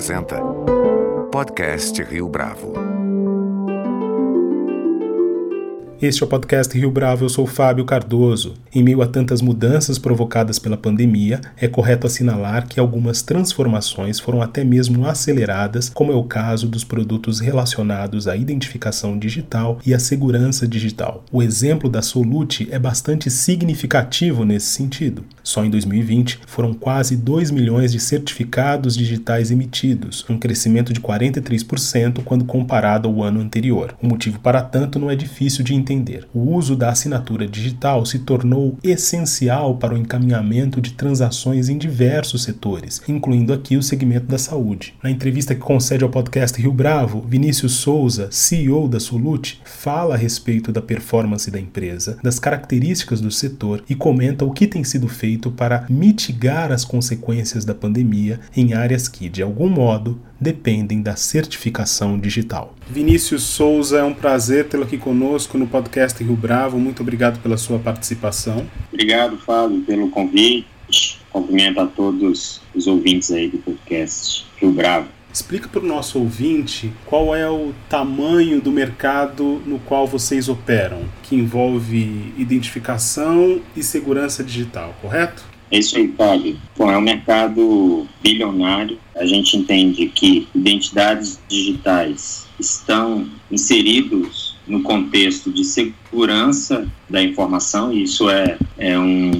apresenta Podcast Rio Bravo. Este é o podcast Rio Bravo, eu sou Fábio Cardoso. Em meio a tantas mudanças provocadas pela pandemia, é correto assinalar que algumas transformações foram até mesmo aceleradas, como é o caso dos produtos relacionados à identificação digital e à segurança digital. O exemplo da Solute é bastante significativo nesse sentido. Só em 2020 foram quase 2 milhões de certificados digitais emitidos, um crescimento de 43% quando comparado ao ano anterior. O motivo para tanto não é difícil de entender entender. O uso da assinatura digital se tornou essencial para o encaminhamento de transações em diversos setores, incluindo aqui o segmento da saúde. Na entrevista que concede ao podcast Rio Bravo, Vinícius Souza, CEO da Solute, fala a respeito da performance da empresa, das características do setor e comenta o que tem sido feito para mitigar as consequências da pandemia em áreas que, de algum modo, dependem da certificação digital. Vinícius Souza, é um prazer tê-lo aqui conosco no podcast Rio Bravo. Muito obrigado pela sua participação. Obrigado, Fábio, pelo convite. Cumprimento a todos os ouvintes aí do podcast Rio Bravo. Explica para o nosso ouvinte qual é o tamanho do mercado no qual vocês operam, que envolve identificação e segurança digital, correto? É isso aí, Fábio. Bom, é um mercado bilionário. A gente entende que identidades digitais estão inseridos no contexto de segurança da informação, e isso é, é um,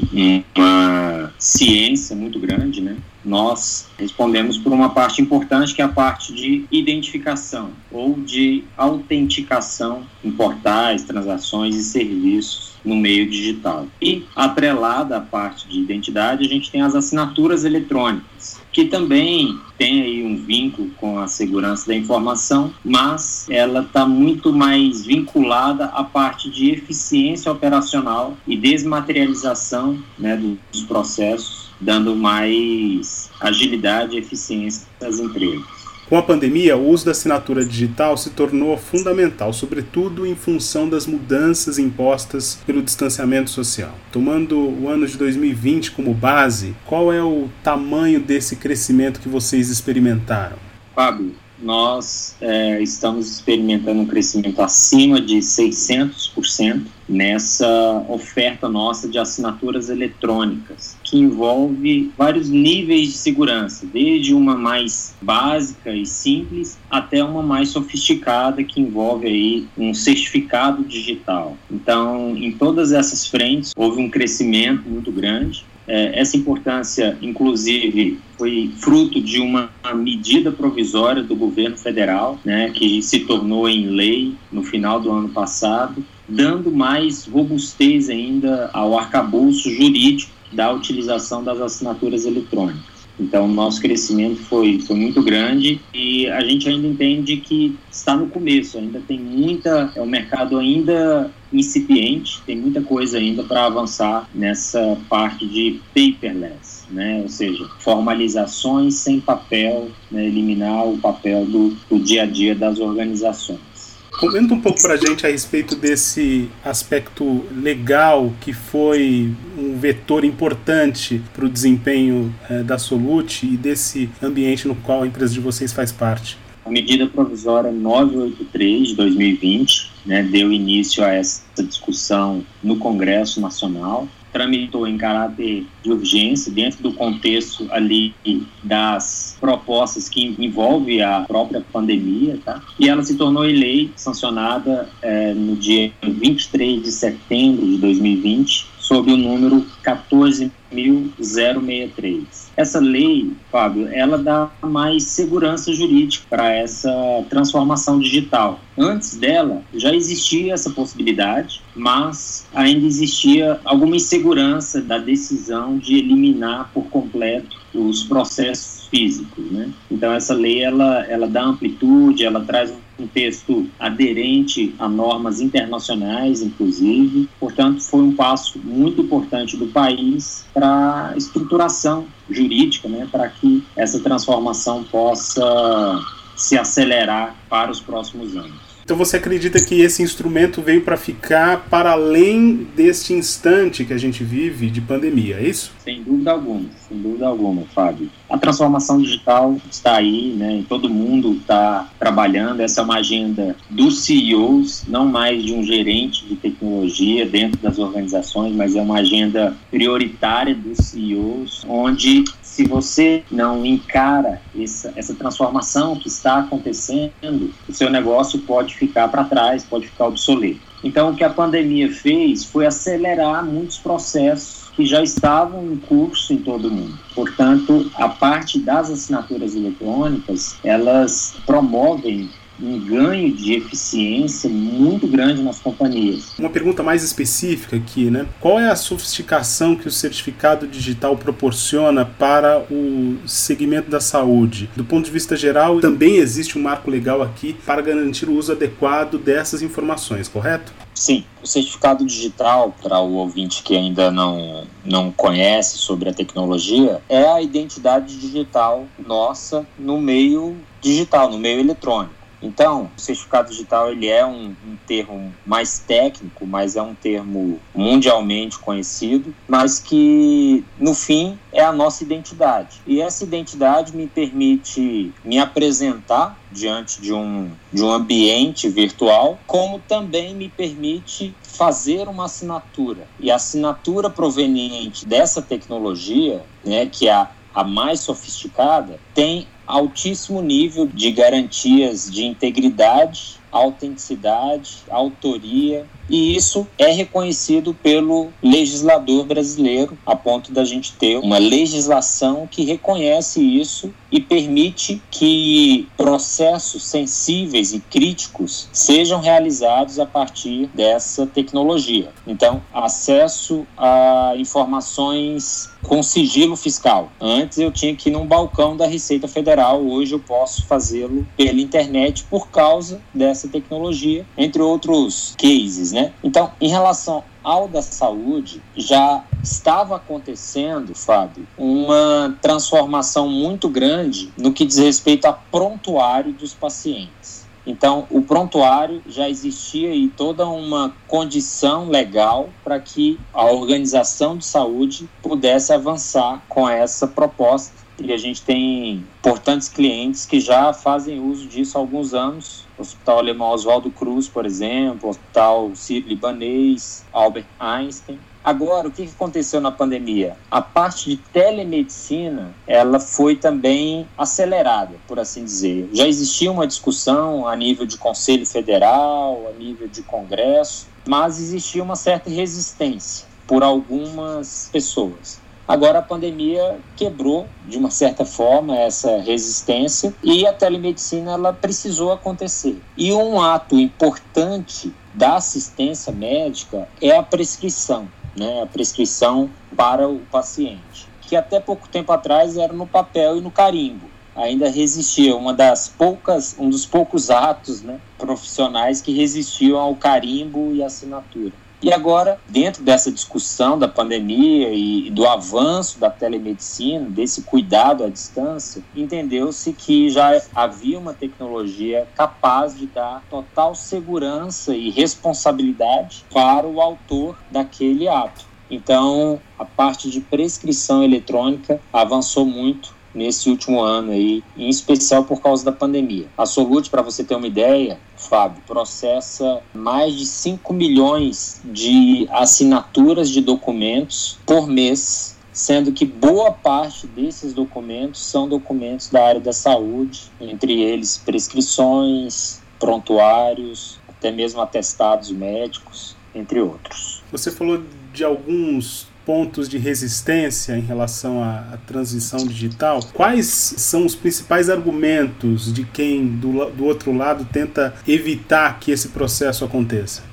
uma ciência muito grande, né? Nós respondemos por uma parte importante, que é a parte de identificação ou de autenticação em portais, transações e serviços no meio digital. E, atrelada à parte de identidade, a gente tem as assinaturas eletrônicas, que também tem aí um vínculo com a segurança da informação, mas ela está muito mais vinculada à parte de eficiência operacional e desmaterialização né, dos processos, dando mais agilidade e eficiência às empresas. Com a pandemia, o uso da assinatura digital se tornou fundamental, sobretudo em função das mudanças impostas pelo distanciamento social. Tomando o ano de 2020 como base, qual é o tamanho desse crescimento que vocês experimentaram? Fábio, nós é, estamos experimentando um crescimento acima de 600% nessa oferta nossa de assinaturas eletrônicas, que envolve vários níveis de segurança, desde uma mais básica e simples até uma mais sofisticada que envolve aí um certificado digital. Então, em todas essas frentes houve um crescimento muito grande essa importância, inclusive, foi fruto de uma medida provisória do governo federal, né, que se tornou em lei no final do ano passado, dando mais robustez ainda ao arcabouço jurídico da utilização das assinaturas eletrônicas. Então, o nosso crescimento foi, foi muito grande e a gente ainda entende que está no começo, ainda tem muita. É um mercado ainda incipiente, tem muita coisa ainda para avançar nessa parte de paperless, né? ou seja, formalizações sem papel, né? eliminar o papel do, do dia a dia das organizações. Comenta um pouco para a gente a respeito desse aspecto legal que foi um vetor importante para o desempenho é, da Solute e desse ambiente no qual a empresa de vocês faz parte. A medida provisória 983 de 2020 né, deu início a essa discussão no Congresso Nacional tramitou em caráter de urgência dentro do contexto ali das propostas que envolve a própria pandemia, tá? E ela se tornou lei sancionada é, no dia 23 de setembro de 2020 sob o número 14.063. Essa lei, Fábio, ela dá mais segurança jurídica para essa transformação digital. Antes dela, já existia essa possibilidade, mas ainda existia alguma insegurança da decisão de eliminar por completo os processos físicos, né? Então essa lei ela ela dá amplitude, ela traz um texto aderente a normas internacionais, inclusive. Portanto, foi um passo muito importante do país para a estruturação jurídica, né, para que essa transformação possa se acelerar para os próximos anos. Então você acredita que esse instrumento veio para ficar para além deste instante que a gente vive de pandemia, é isso? Sem dúvida alguma, sem dúvida alguma, Fábio. A transformação digital está aí, né? Todo mundo está trabalhando. Essa é uma agenda dos CEOs, não mais de um gerente de tecnologia dentro das organizações, mas é uma agenda prioritária dos CEOs, onde se você não encara essa, essa transformação que está acontecendo, o seu negócio pode ficar para trás, pode ficar obsoleto. Então, o que a pandemia fez foi acelerar muitos processos que já estavam em curso em todo o mundo. Portanto, a parte das assinaturas eletrônicas, elas promovem um ganho de eficiência muito grande nas companhias. Uma pergunta mais específica aqui, né? Qual é a sofisticação que o certificado digital proporciona para o segmento da saúde? Do ponto de vista geral, também existe um marco legal aqui para garantir o uso adequado dessas informações, correto? Sim, o certificado digital, para o ouvinte que ainda não, não conhece sobre a tecnologia, é a identidade digital nossa no meio digital, no meio eletrônico. Então, o certificado digital ele é um, um, termo mais técnico, mas é um termo mundialmente conhecido, mas que no fim é a nossa identidade. E essa identidade me permite me apresentar diante de um, de um ambiente virtual, como também me permite fazer uma assinatura. E a assinatura proveniente dessa tecnologia, né, que é a, a mais sofisticada, tem altíssimo nível de garantias de integridade, autenticidade, autoria, e isso é reconhecido pelo legislador brasileiro, a ponto da gente ter uma legislação que reconhece isso e permite que processos sensíveis e críticos sejam realizados a partir dessa tecnologia. Então, acesso a informações com sigilo fiscal. Antes eu tinha que ir num balcão da Receita Federal, hoje eu posso fazê-lo pela internet por causa dessa tecnologia, entre outros cases, né? Então, em relação ao da saúde, já estava acontecendo, Fábio, uma transformação muito grande no que diz respeito a prontuário dos pacientes. Então, o prontuário já existia aí toda uma condição legal para que a organização de saúde pudesse avançar com essa proposta. E a gente tem importantes clientes que já fazem uso disso há alguns anos. Hospital Alemão Oswaldo Cruz, por exemplo, Hospital Sírio-Libanês, Albert Einstein. Agora, o que aconteceu na pandemia? A parte de telemedicina, ela foi também acelerada, por assim dizer. Já existia uma discussão a nível de Conselho Federal, a nível de Congresso, mas existia uma certa resistência por algumas pessoas. Agora a pandemia quebrou de uma certa forma essa resistência e a telemedicina ela precisou acontecer. E um ato importante da assistência médica é a prescrição, né? A prescrição para o paciente, que até pouco tempo atrás era no papel e no carimbo ainda resistia uma das poucas um dos poucos atos né, profissionais que resistiam ao carimbo e assinatura e agora, dentro dessa discussão da pandemia e do avanço da telemedicina, desse cuidado à distância, entendeu-se que já havia uma tecnologia capaz de dar total segurança e responsabilidade para o autor daquele ato. Então, a parte de prescrição eletrônica avançou muito nesse último ano aí, em especial por causa da pandemia. A Solute, para você ter uma ideia, Fábio, processa mais de 5 milhões de assinaturas de documentos por mês, sendo que boa parte desses documentos são documentos da área da saúde, entre eles prescrições, prontuários, até mesmo atestados médicos, entre outros. Você falou de alguns pontos de resistência em relação à, à, transição digital, quais são os principais argumentos de quem do, do outro lado tenta evitar que esse processo aconteça?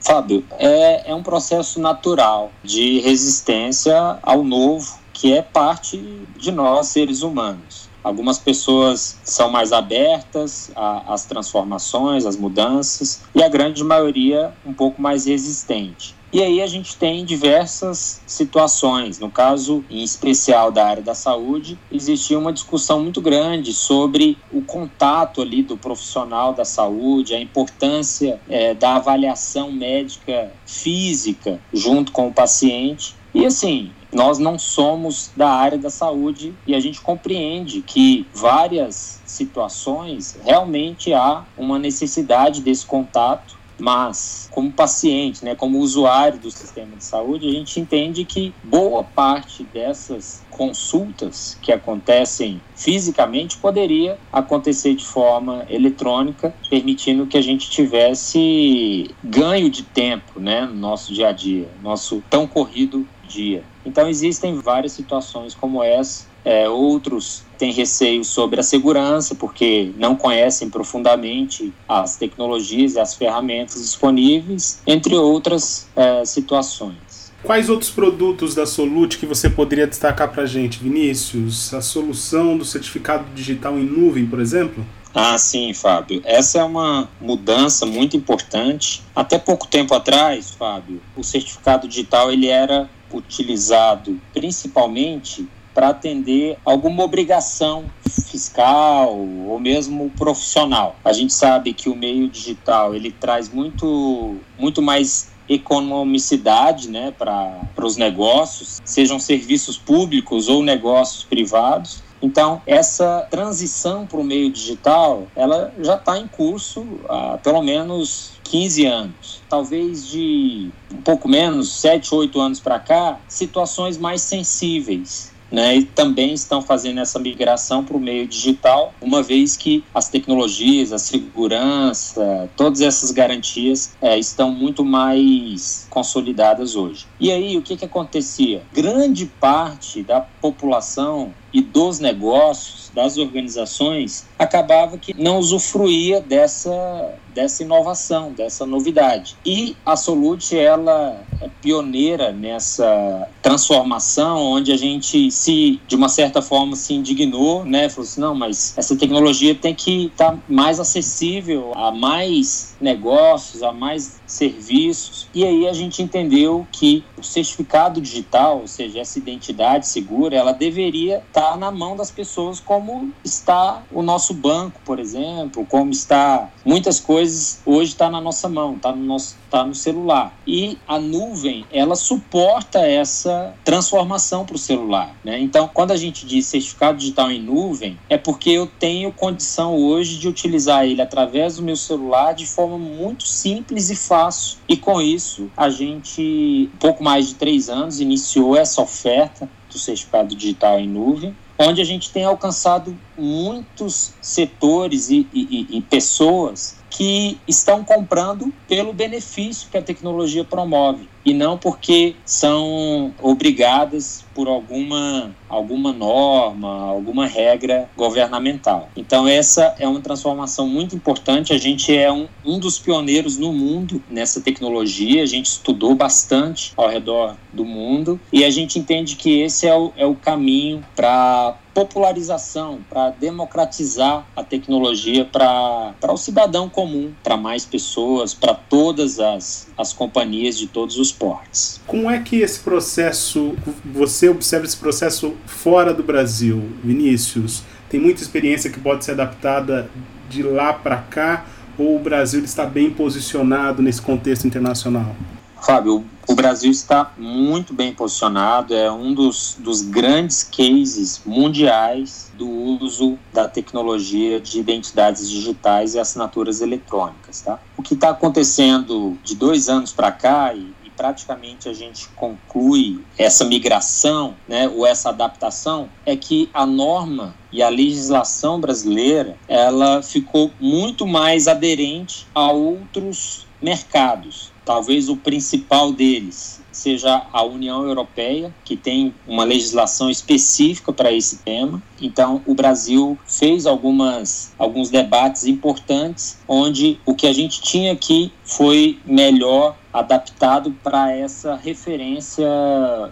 Fábio, é, é um processo natural de resistência ao novo, que é parte de nós, seres humanos. Algumas pessoas são mais abertas às transformações, às mudanças, e a grande maioria um pouco mais resistente. E aí a gente tem diversas situações. No caso, em especial da área da saúde, existia uma discussão muito grande sobre o contato ali do profissional da saúde, a importância é, da avaliação médica física junto com o paciente. E assim, nós não somos da área da saúde e a gente compreende que várias situações realmente há uma necessidade desse contato mas, como paciente, né, como usuário do sistema de saúde, a gente entende que boa parte dessas consultas que acontecem fisicamente poderia acontecer de forma eletrônica, permitindo que a gente tivesse ganho de tempo né, no nosso dia a dia, nosso tão corrido dia. Então, existem várias situações como essa é, outros têm receio sobre a segurança, porque não conhecem profundamente as tecnologias e as ferramentas disponíveis, entre outras é, situações. Quais outros produtos da Solute que você poderia destacar para a gente, Vinícius? A solução do certificado digital em nuvem, por exemplo? Ah, sim, Fábio. Essa é uma mudança muito importante. Até pouco tempo atrás, Fábio, o certificado digital ele era utilizado principalmente para atender alguma obrigação fiscal ou mesmo profissional. A gente sabe que o meio digital ele traz muito, muito mais economicidade né, para os negócios, sejam serviços públicos ou negócios privados. Então, essa transição para o meio digital, ela já está em curso há pelo menos 15 anos. Talvez de um pouco menos, 7, 8 anos para cá, situações mais sensíveis né, e também estão fazendo essa migração para o meio digital, uma vez que as tecnologias, a segurança, todas essas garantias é, estão muito mais consolidadas hoje. E aí, o que, que acontecia? Grande parte da população e dos negócios, das organizações, acabava que não usufruía dessa, dessa inovação, dessa novidade. E a Solute, ela é pioneira nessa transformação, onde a gente se, de uma certa forma, se indignou, né? Falou assim, não, mas essa tecnologia tem que estar tá mais acessível a mais negócios, a mais serviços. E aí a gente entendeu que o certificado digital, ou seja, essa identidade segura, ela deveria estar na mão das pessoas como está o nosso banco, por exemplo, como está muitas coisas hoje está na nossa mão, está no nosso tá no celular. E a nuvem, ela suporta essa transformação para o celular. Né? Então, quando a gente diz certificado digital em nuvem, é porque eu tenho condição hoje de utilizar ele através do meu celular de forma muito simples e fácil fácil. E com isso, a gente, pouco mais de três anos, iniciou essa oferta do certificado digital em nuvem, onde a gente tem alcançado muitos setores e, e, e pessoas que estão comprando pelo benefício que a tecnologia promove e não porque são obrigadas por alguma, alguma norma, alguma regra governamental. Então, essa é uma transformação muito importante. A gente é um, um dos pioneiros no mundo nessa tecnologia, a gente estudou bastante ao redor do mundo e a gente entende que esse é o, é o caminho para popularização, para democratizar a tecnologia para o cidadão comum, para mais pessoas, para todas as, as companhias de todos os portes. Como é que esse processo, você observa esse processo fora do Brasil, Vinícius? Tem muita experiência que pode ser adaptada de lá para cá ou o Brasil está bem posicionado nesse contexto internacional? Fábio, o Brasil está muito bem posicionado, é um dos, dos grandes cases mundiais do uso da tecnologia de identidades digitais e assinaturas eletrônicas. Tá? O que está acontecendo de dois anos para cá, e, e, praticamente a gente conclui essa migração né, ou essa adaptação, é que a norma e a legislação brasileira ela ficou muito mais aderente a outros mercados Talvez o principal deles seja a União Europeia, que tem uma legislação específica para esse tema. Então, o Brasil fez algumas, alguns debates importantes, onde o que a gente tinha aqui foi melhor adaptado para essa referência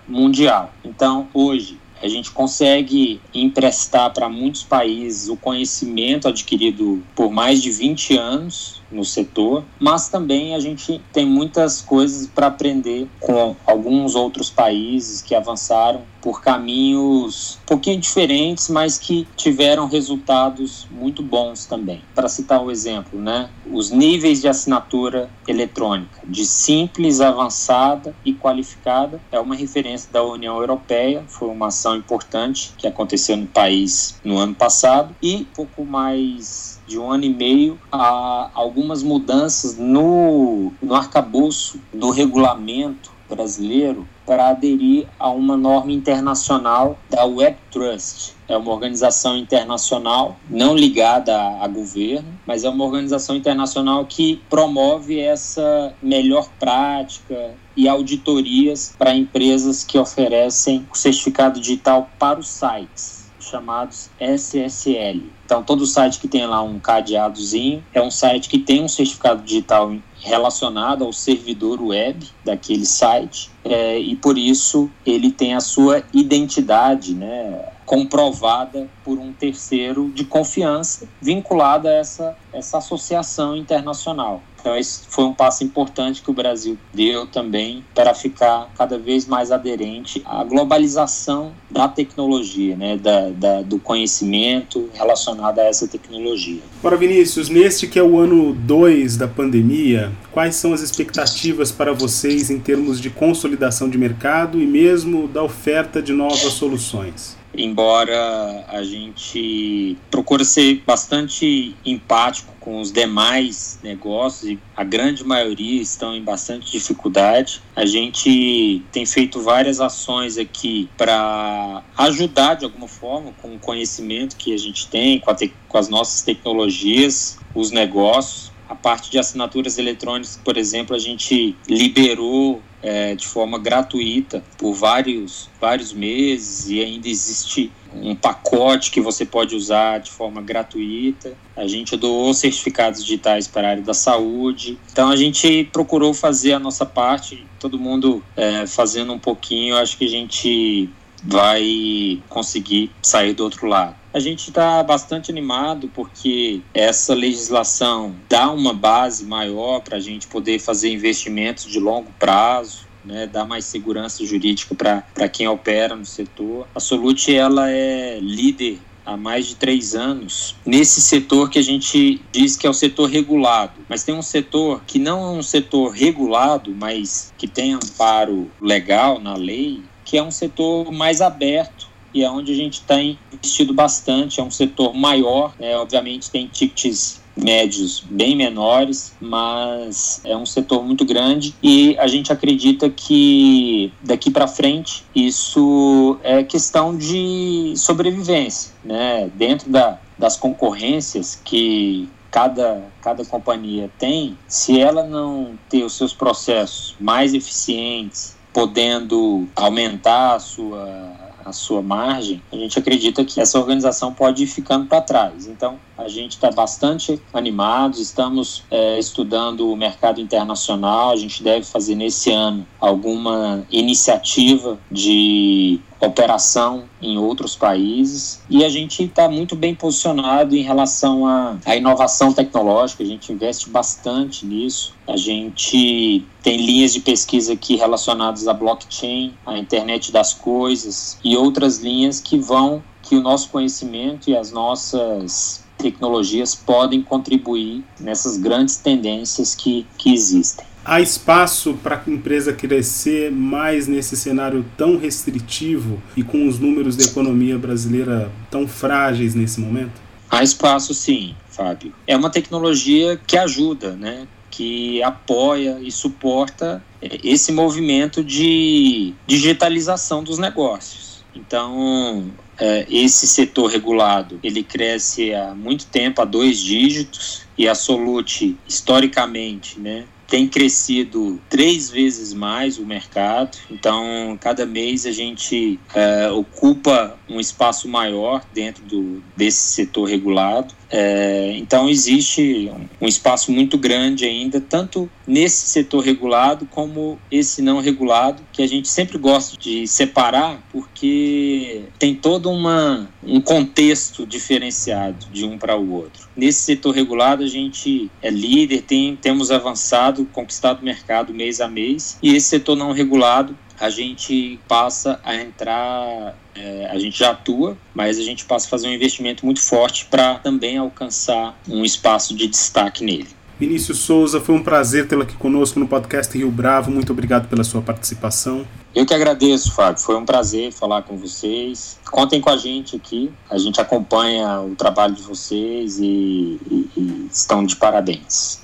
mundial. Então, hoje, a gente consegue emprestar para muitos países o conhecimento adquirido por mais de 20 anos no setor, mas também a gente tem muitas coisas para aprender com alguns outros países que avançaram por caminhos um pouquinho diferentes, mas que tiveram resultados muito bons também. Para citar um exemplo, né, os níveis de assinatura eletrônica, de simples, avançada e qualificada, é uma referência da União Europeia, foi uma ação importante que aconteceu no país no ano passado e pouco mais de um ano e meio a algumas mudanças no, no arcabouço do regulamento brasileiro para aderir a uma norma internacional da Web Trust. É uma organização internacional não ligada a, a, governo, mas é uma organização internacional que promove essa melhor prática e auditorias para empresas que oferecem o certificado digital para os sites chamados SSL. Então, todo site que tem lá um cadeadozinho é um site que tem um certificado digital relacionado ao servidor web daquele site é, e por isso ele tem a sua identidade, né, comprovada por um terceiro de confiança vinculado a essa, essa associação internacional. Então, esse foi um passo importante que o Brasil deu também para ficar cada vez mais aderente à globalização da tecnologia, né, da, da, do conhecimento relacionado a essa tecnologia. Ora, Vinícius, neste que é o ano 2 da pandemia, quais são as expectativas para vocês em termos de consolidação de mercado e mesmo da oferta de novas soluções? Embora a gente procura ser bastante empático com os demais negócios e a grande maioria estão em bastante dificuldade. A gente tem feito várias ações aqui para ajudar de alguma forma com o conhecimento que a gente tem, com, com as nossas tecnologias, os negócios. A parte de assinaturas eletrônicas, por exemplo, a gente liberou é, de forma gratuita por vários, vários meses e ainda existe um pacote que você pode usar de forma gratuita. A gente doou certificados digitais para a área da saúde. Então a gente procurou fazer a nossa parte, todo mundo é, fazendo um pouquinho. Acho que a gente vai conseguir sair do outro lado. A gente está bastante animado porque essa legislação dá uma base maior para a gente poder fazer investimentos de longo prazo. Né, dá mais segurança jurídica para quem opera no setor. A Solute ela é líder há mais de três anos nesse setor que a gente diz que é o setor regulado. Mas tem um setor que não é um setor regulado, mas que tem amparo legal na lei, que é um setor mais aberto e é onde a gente tem investido bastante. É um setor maior, né? obviamente tem tickets médios bem menores, mas é um setor muito grande e a gente acredita que daqui para frente isso é questão de sobrevivência, né? Dentro da, das concorrências que cada, cada companhia tem, se ela não ter os seus processos mais eficientes, podendo aumentar a sua a sua margem, a gente acredita que essa organização pode ir ficando para trás. Então, a gente está bastante animados, estamos é, estudando o mercado internacional, a gente deve fazer nesse ano alguma iniciativa de operação em outros países e a gente está muito bem posicionado em relação à, à inovação tecnológica, a gente investe bastante nisso. A gente tem linhas de pesquisa aqui relacionadas à blockchain, à internet das coisas e outras linhas que vão que o nosso conhecimento e as nossas tecnologias podem contribuir nessas grandes tendências que, que existem. Há espaço para a empresa crescer mais nesse cenário tão restritivo e com os números da economia brasileira tão frágeis nesse momento? Há espaço sim, Fábio. É uma tecnologia que ajuda, né? que apoia e suporta é, esse movimento de digitalização dos negócios. Então, é, esse setor regulado ele cresce há muito tempo, há dois dígitos, e a Solute, historicamente, né, tem crescido três vezes mais o mercado, então cada mês a gente é, ocupa um espaço maior dentro do, desse setor regulado. É, então existe um espaço muito grande ainda, tanto nesse setor regulado como esse não regulado, que a gente sempre gosta de separar, porque tem todo uma, um contexto diferenciado de um para o outro. Nesse setor regulado, a gente é líder, tem, temos avançado, conquistado mercado mês a mês, e esse setor não regulado, a gente passa a entrar, é, a gente já atua, mas a gente passa a fazer um investimento muito forte para também alcançar um espaço de destaque nele. Vinícius Souza, foi um prazer tê-lo aqui conosco no podcast Rio Bravo. Muito obrigado pela sua participação. Eu que agradeço, Fábio. Foi um prazer falar com vocês. Contem com a gente aqui. A gente acompanha o trabalho de vocês e, e, e estão de parabéns.